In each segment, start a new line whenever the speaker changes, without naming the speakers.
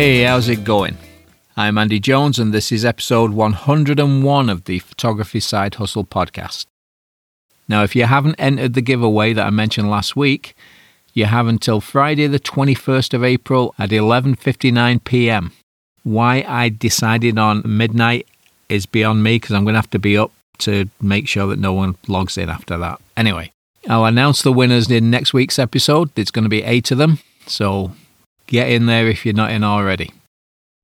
Hey, how's it going? I'm Andy Jones, and this is episode 101 of the Photography Side Hustle podcast. Now, if you haven't entered the giveaway that I mentioned last week, you have until Friday, the 21st of April at 11:59 p.m. Why I decided on midnight is beyond me because I'm going to have to be up to make sure that no one logs in after that. Anyway, I'll announce the winners in next week's episode. There's going to be eight of them, so get in there if you're not in already.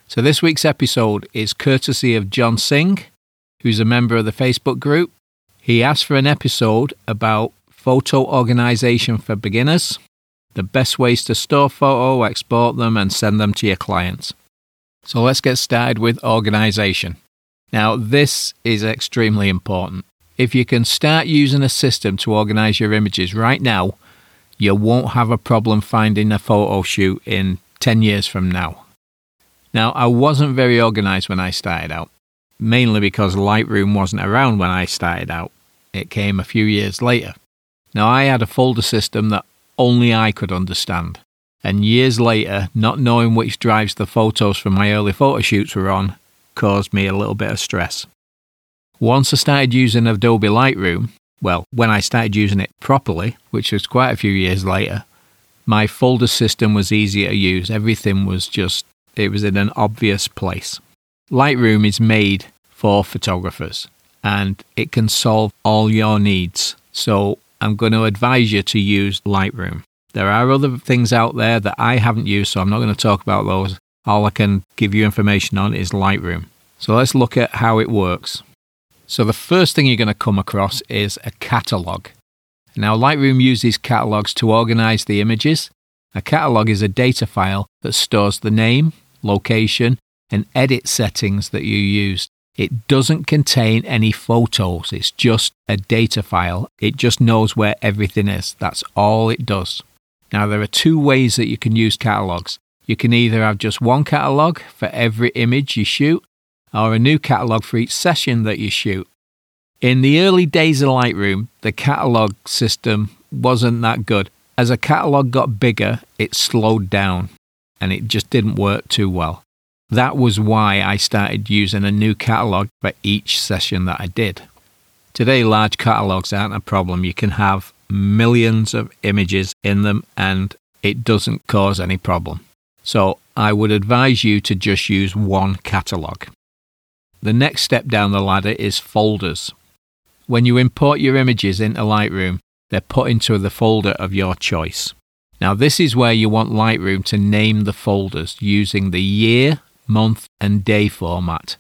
So, this week's episode is courtesy of John Singh, who's a member of the Facebook group. He asked for an episode about photo organization for beginners, the best ways to store photo, export them, and send them to your clients. So, let's get started with organization. Now, this is extremely important. If you can start using a system to organize your images right now, you won't have a problem finding a photo shoot in 10 years from now. Now, I wasn't very organized when I started out, mainly because Lightroom wasn't around when I started out. It came a few years later. Now, I had a folder system that only I could understand. And years later, not knowing which drives the photos from my early photo shoots were on caused me a little bit of stress. Once I started using Adobe Lightroom, well, when I started using it properly, which was quite a few years later, my folder system was easier to use. Everything was just, it was in an obvious place. Lightroom is made for photographers and it can solve all your needs. So I'm going to advise you to use Lightroom. There are other things out there that I haven't used, so I'm not going to talk about those. All I can give you information on is Lightroom. So let's look at how it works. So the first thing you're going to come across is a catalog. Now Lightroom uses catalogs to organize the images. A catalog is a data file that stores the name, location, and edit settings that you used. It doesn't contain any photos. It's just a data file. It just knows where everything is. That's all it does. Now, there are two ways that you can use catalogs. You can either have just one catalog for every image you shoot, or a new catalog for each session that you shoot. In the early days of Lightroom, the catalog system wasn't that good. As a catalog got bigger, it slowed down and it just didn't work too well. That was why I started using a new catalog for each session that I did. Today, large catalogs aren't a problem. You can have millions of images in them and it doesn't cause any problem. So I would advise you to just use one catalog. The next step down the ladder is folders. When you import your images into Lightroom, they're put into the folder of your choice. Now, this is where you want Lightroom to name the folders using the year, month, and day format.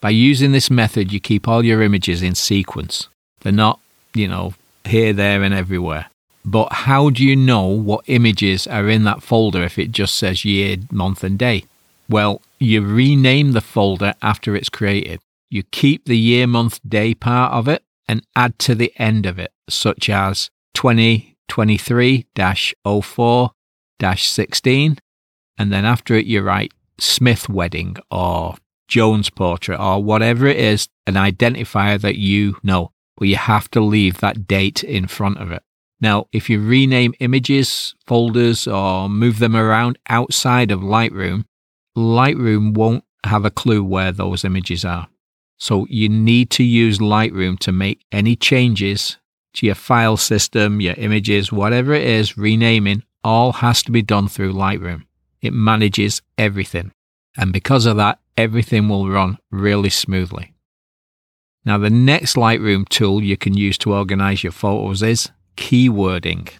By using this method, you keep all your images in sequence. They're not, you know, here, there, and everywhere. But how do you know what images are in that folder if it just says year, month, and day? Well, you rename the folder after it's created. You keep the year, month, day part of it and add to the end of it, such as 2023 04 16. And then after it, you write Smith wedding or Jones portrait or whatever it is, an identifier that you know, but you have to leave that date in front of it. Now, if you rename images, folders, or move them around outside of Lightroom, Lightroom won't have a clue where those images are. So you need to use Lightroom to make any changes to your file system, your images, whatever it is, renaming, all has to be done through Lightroom. It manages everything. And because of that, everything will run really smoothly. Now, the next Lightroom tool you can use to organize your photos is keywording.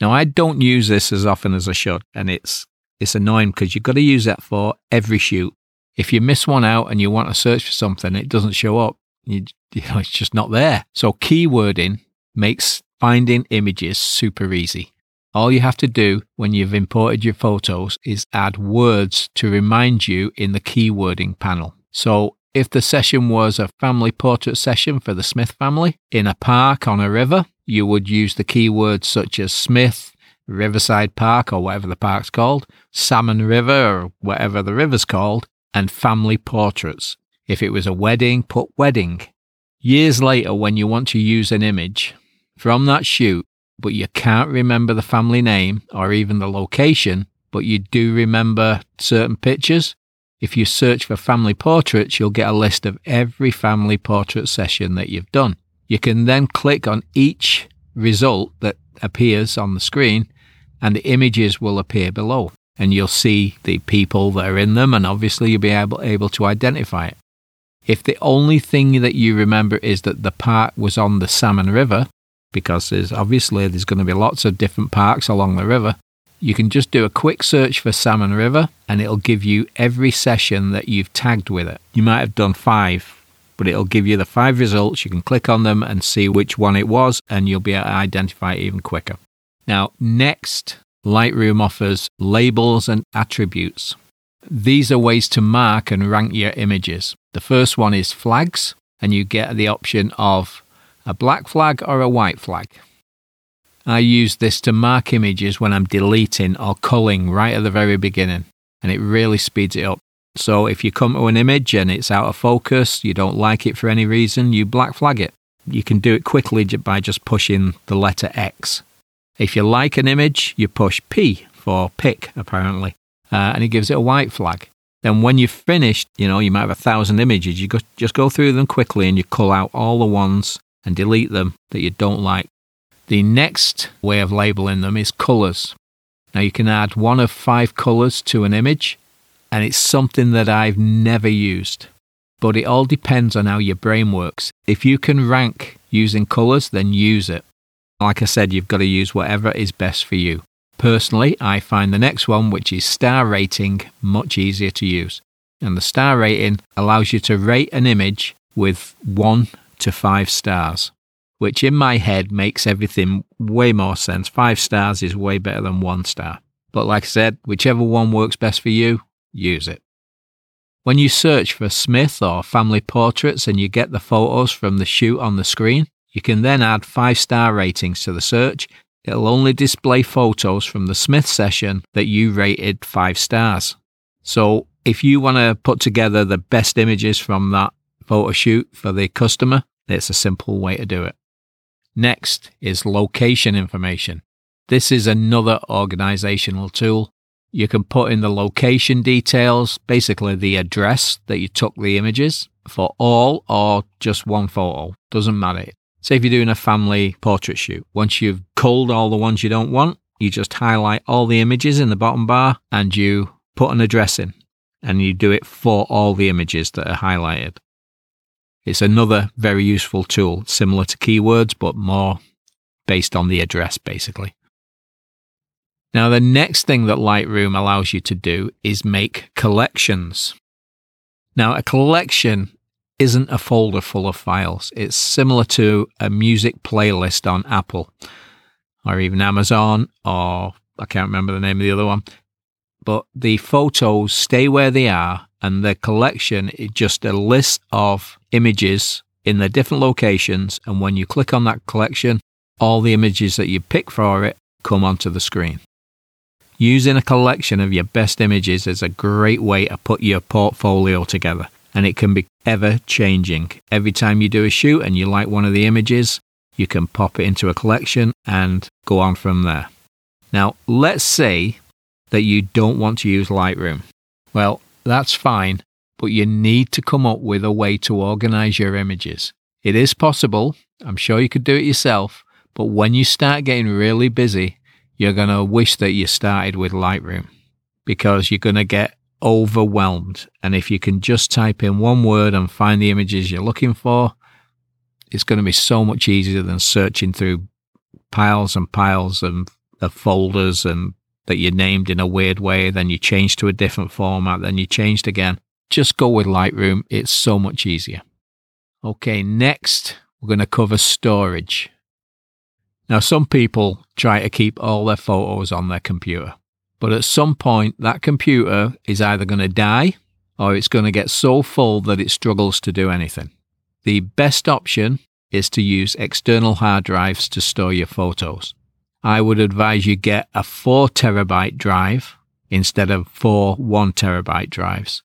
Now, I don't use this as often as I should, and it's it's annoying because you've got to use that for every shoot. If you miss one out and you want to search for something, it doesn't show up. You, you know, it's just not there. So keywording makes finding images super easy. All you have to do when you've imported your photos is add words to remind you in the keywording panel. So if the session was a family portrait session for the Smith family in a park on a river, you would use the keywords such as Smith, Riverside Park, or whatever the park's called, Salmon River, or whatever the river's called, and family portraits. If it was a wedding, put wedding. Years later, when you want to use an image from that shoot, but you can't remember the family name or even the location, but you do remember certain pictures. If you search for family portraits, you'll get a list of every family portrait session that you've done. You can then click on each result that appears on the screen and the images will appear below and you'll see the people that are in them and obviously you'll be able, able to identify it. If the only thing that you remember is that the park was on the Salmon River, because there's obviously there's going to be lots of different parks along the river, you can just do a quick search for Salmon River and it'll give you every session that you've tagged with it. You might have done five, but it'll give you the five results. You can click on them and see which one it was, and you'll be able to identify it even quicker. Now, next, Lightroom offers labels and attributes. These are ways to mark and rank your images. The first one is flags, and you get the option of a black flag or a white flag. I use this to mark images when I'm deleting or culling right at the very beginning, and it really speeds it up. So if you come to an image and it's out of focus, you don't like it for any reason, you black flag it. You can do it quickly by just pushing the letter X. If you like an image, you push P for pick, apparently, uh, and it gives it a white flag. Then when you've finished, you know, you might have a thousand images, you go, just go through them quickly and you cull out all the ones and delete them that you don't like. The next way of labeling them is colors. Now you can add one of five colors to an image, and it's something that I've never used. But it all depends on how your brain works. If you can rank using colors, then use it. Like I said, you've got to use whatever is best for you. Personally, I find the next one, which is star rating, much easier to use. And the star rating allows you to rate an image with one to five stars, which in my head makes everything way more sense. Five stars is way better than one star. But like I said, whichever one works best for you, use it. When you search for Smith or family portraits and you get the photos from the shoot on the screen, you can then add five star ratings to the search. It'll only display photos from the Smith session that you rated five stars. So if you want to put together the best images from that photo shoot for the customer, it's a simple way to do it. Next is location information. This is another organizational tool. You can put in the location details, basically the address that you took the images for all or just one photo. Doesn't matter. Say if you're doing a family portrait shoot, once you've culled all the ones you don't want, you just highlight all the images in the bottom bar and you put an address in and you do it for all the images that are highlighted. It's another very useful tool, similar to keywords, but more based on the address, basically. Now, the next thing that Lightroom allows you to do is make collections. Now, a collection isn't a folder full of files. It's similar to a music playlist on Apple or even Amazon or I can't remember the name of the other one. But the photos stay where they are and the collection is just a list of images in the different locations. And when you click on that collection, all the images that you pick for it come onto the screen. Using a collection of your best images is a great way to put your portfolio together and it can be ever changing. Every time you do a shoot and you like one of the images, you can pop it into a collection and go on from there. Now, let's say that you don't want to use Lightroom. Well, that's fine, but you need to come up with a way to organize your images. It is possible. I'm sure you could do it yourself, but when you start getting really busy, you're going to wish that you started with Lightroom because you're going to get overwhelmed. And if you can just type in one word and find the images you're looking for, it's going to be so much easier than searching through piles and piles of, of folders and that you named in a weird way, then you change to a different format, then you changed again. Just go with Lightroom. It's so much easier. Okay, next we're going to cover storage. Now, some people try to keep all their photos on their computer. But at some point, that computer is either going to die or it's going to get so full that it struggles to do anything. The best option is to use external hard drives to store your photos. I would advise you get a 4 terabyte drive instead of four 1 terabyte drives.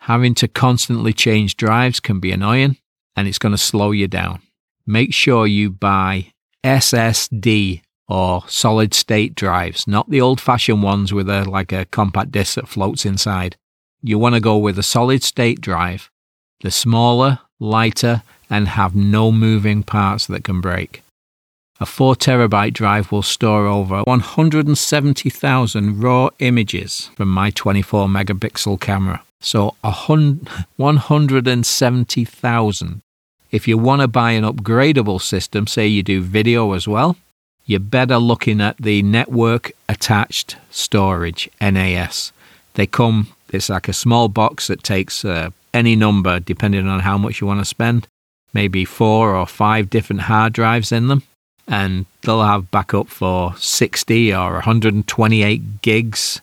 Having to constantly change drives can be annoying and it's going to slow you down. Make sure you buy SSD or solid state drives, not the old fashioned ones with a like a compact disc that floats inside. You want to go with a solid state drive, the smaller, lighter, and have no moving parts that can break. A 4 terabyte drive will store over 170,000 raw images from my 24 megapixel camera. So 170,000. If you want to buy an upgradable system, say you do video as well, you're better looking at the network attached storage NAS. They come, it's like a small box that takes uh, any number depending on how much you want to spend, maybe four or five different hard drives in them. And they'll have backup for 60 or 128 gigs.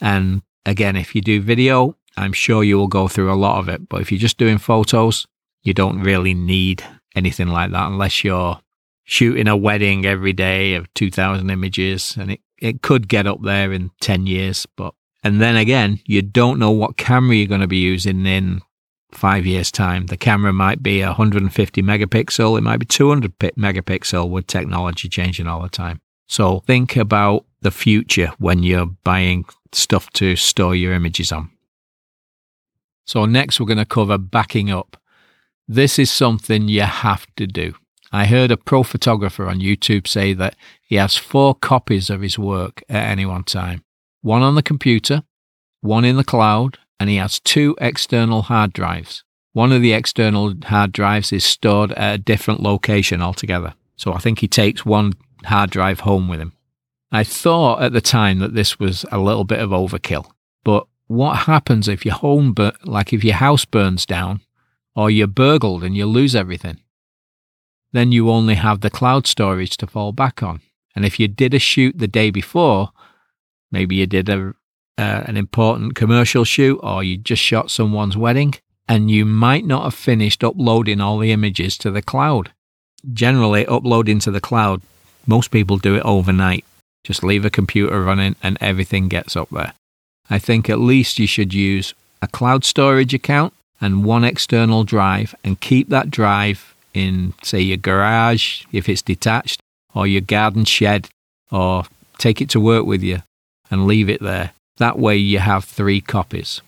And again, if you do video, I'm sure you will go through a lot of it. But if you're just doing photos, you don't really need anything like that unless you're shooting a wedding every day of 2000 images and it, it could get up there in 10 years but and then again you don't know what camera you're going to be using in five years time. The camera might be 150 megapixel it might be 200 megapixel with technology changing all the time. So think about the future when you're buying stuff to store your images on. So next we're going to cover backing up this is something you have to do I heard a pro photographer on YouTube say that he has four copies of his work at any one time one on the computer, one in the cloud, and he has two external hard drives. One of the external hard drives is stored at a different location altogether. So I think he takes one hard drive home with him. I thought at the time that this was a little bit of overkill, but what happens if your home, like if your house burns down or you're burgled and you lose everything? then you only have the cloud storage to fall back on. And if you did a shoot the day before, maybe you did a uh, an important commercial shoot or you just shot someone's wedding, and you might not have finished uploading all the images to the cloud. Generally, uploading to the cloud, most people do it overnight. Just leave a computer running and everything gets up there. I think at least you should use a cloud storage account and one external drive and keep that drive in, say, your garage if it's detached, or your garden shed, or take it to work with you and leave it there. That way you have three copies.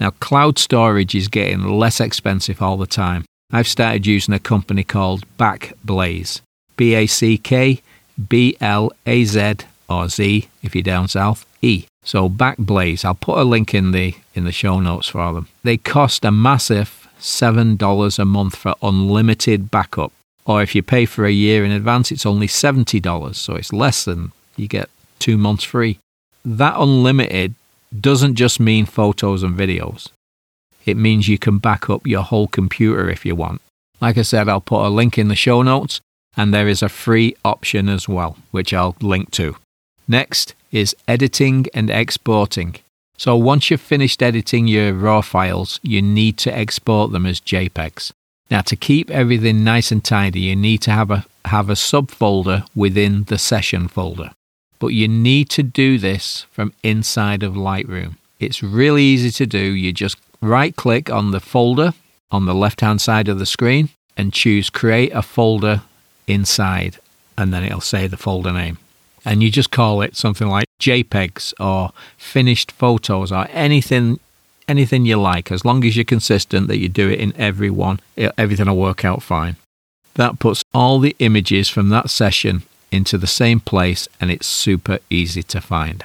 Now, cloud storage is getting less expensive all the time. I've started using a company called Backblaze. B A C K B L A Z or Z if you're down south, E. So Backblaze, I'll put a link in the in the show notes for them. They cost a massive $7 a month for unlimited backup. Or if you pay for a year in advance, it's only $70, so it's less than you get two months free. That unlimited doesn't just mean photos and videos. It means you can back up your whole computer if you want. Like I said, I'll put a link in the show notes, and there is a free option as well, which I'll link to. Next is editing and exporting. So once you've finished editing your RAW files, you need to export them as JPEGs. Now to keep everything nice and tidy, you need to have a have a subfolder within the session folder. But you need to do this from inside of Lightroom. It's really easy to do. You just right click on the folder on the left hand side of the screen and choose create a folder inside and then it'll say the folder name and you just call it something like JPEGs or finished photos or anything anything you like as long as you're consistent that you do it in every one everything will work out fine. That puts all the images from that session into the same place and it's super easy to find.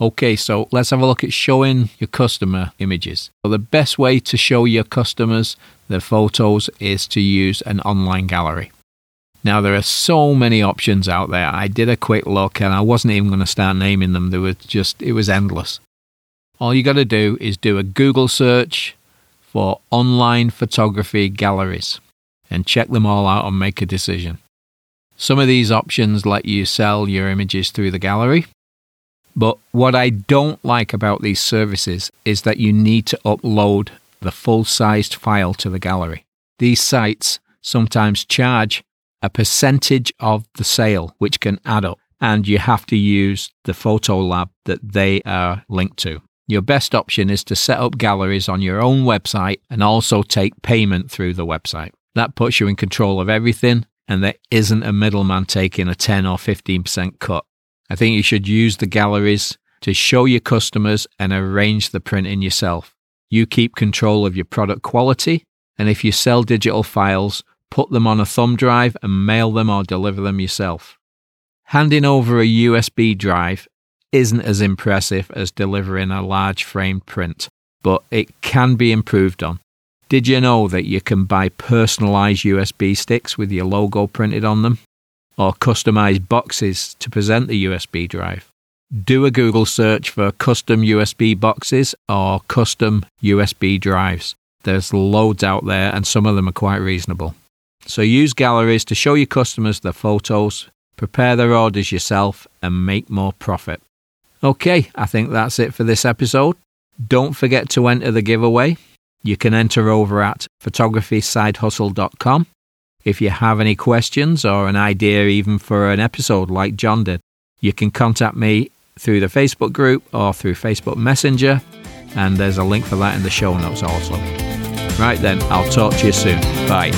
Okay so let's have a look at showing your customer images. So the best way to show your customers the photos is to use an online gallery now, there are so many options out there. I did a quick look and I wasn't even going to start naming them. There was just, it was endless. All you got to do is do a Google search for online photography galleries and check them all out and make a decision. Some of these options let you sell your images through the gallery. But what I don't like about these services is that you need to upload the full sized file to the gallery. These sites sometimes charge a percentage of the sale, which can add up, and you have to use the photo lab that they are linked to. Your best option is to set up galleries on your own website and also take payment through the website. That puts you in control of everything. and there isn't a middleman taking a 10 or 15% cut. I think you should use the galleries to show your customers and arrange the printing yourself. You keep control of your product quality, and if you sell digital files, put them on a thumb drive and mail them or deliver them yourself. Handing over a USB drive isn't as impressive as delivering a large framed print, but it can be improved on. Did you know that you can buy personalized USB sticks with your logo printed on them? Or customized boxes to present the USB drive? Do a Google search for custom USB boxes or custom USB drives. There's loads out there, and some of them are quite reasonable. So use galleries to show your customers the photos, prepare their orders yourself, and make more profit. Okay, I think that's it for this episode. Don't forget to enter the giveaway. You can enter over at photographysidehustle.com. If you have any questions or an idea, even for an episode like John did, you can contact me through the Facebook group or through Facebook Messenger, and there's a link for that in the show notes also. Right then, I'll talk to you soon. Bye.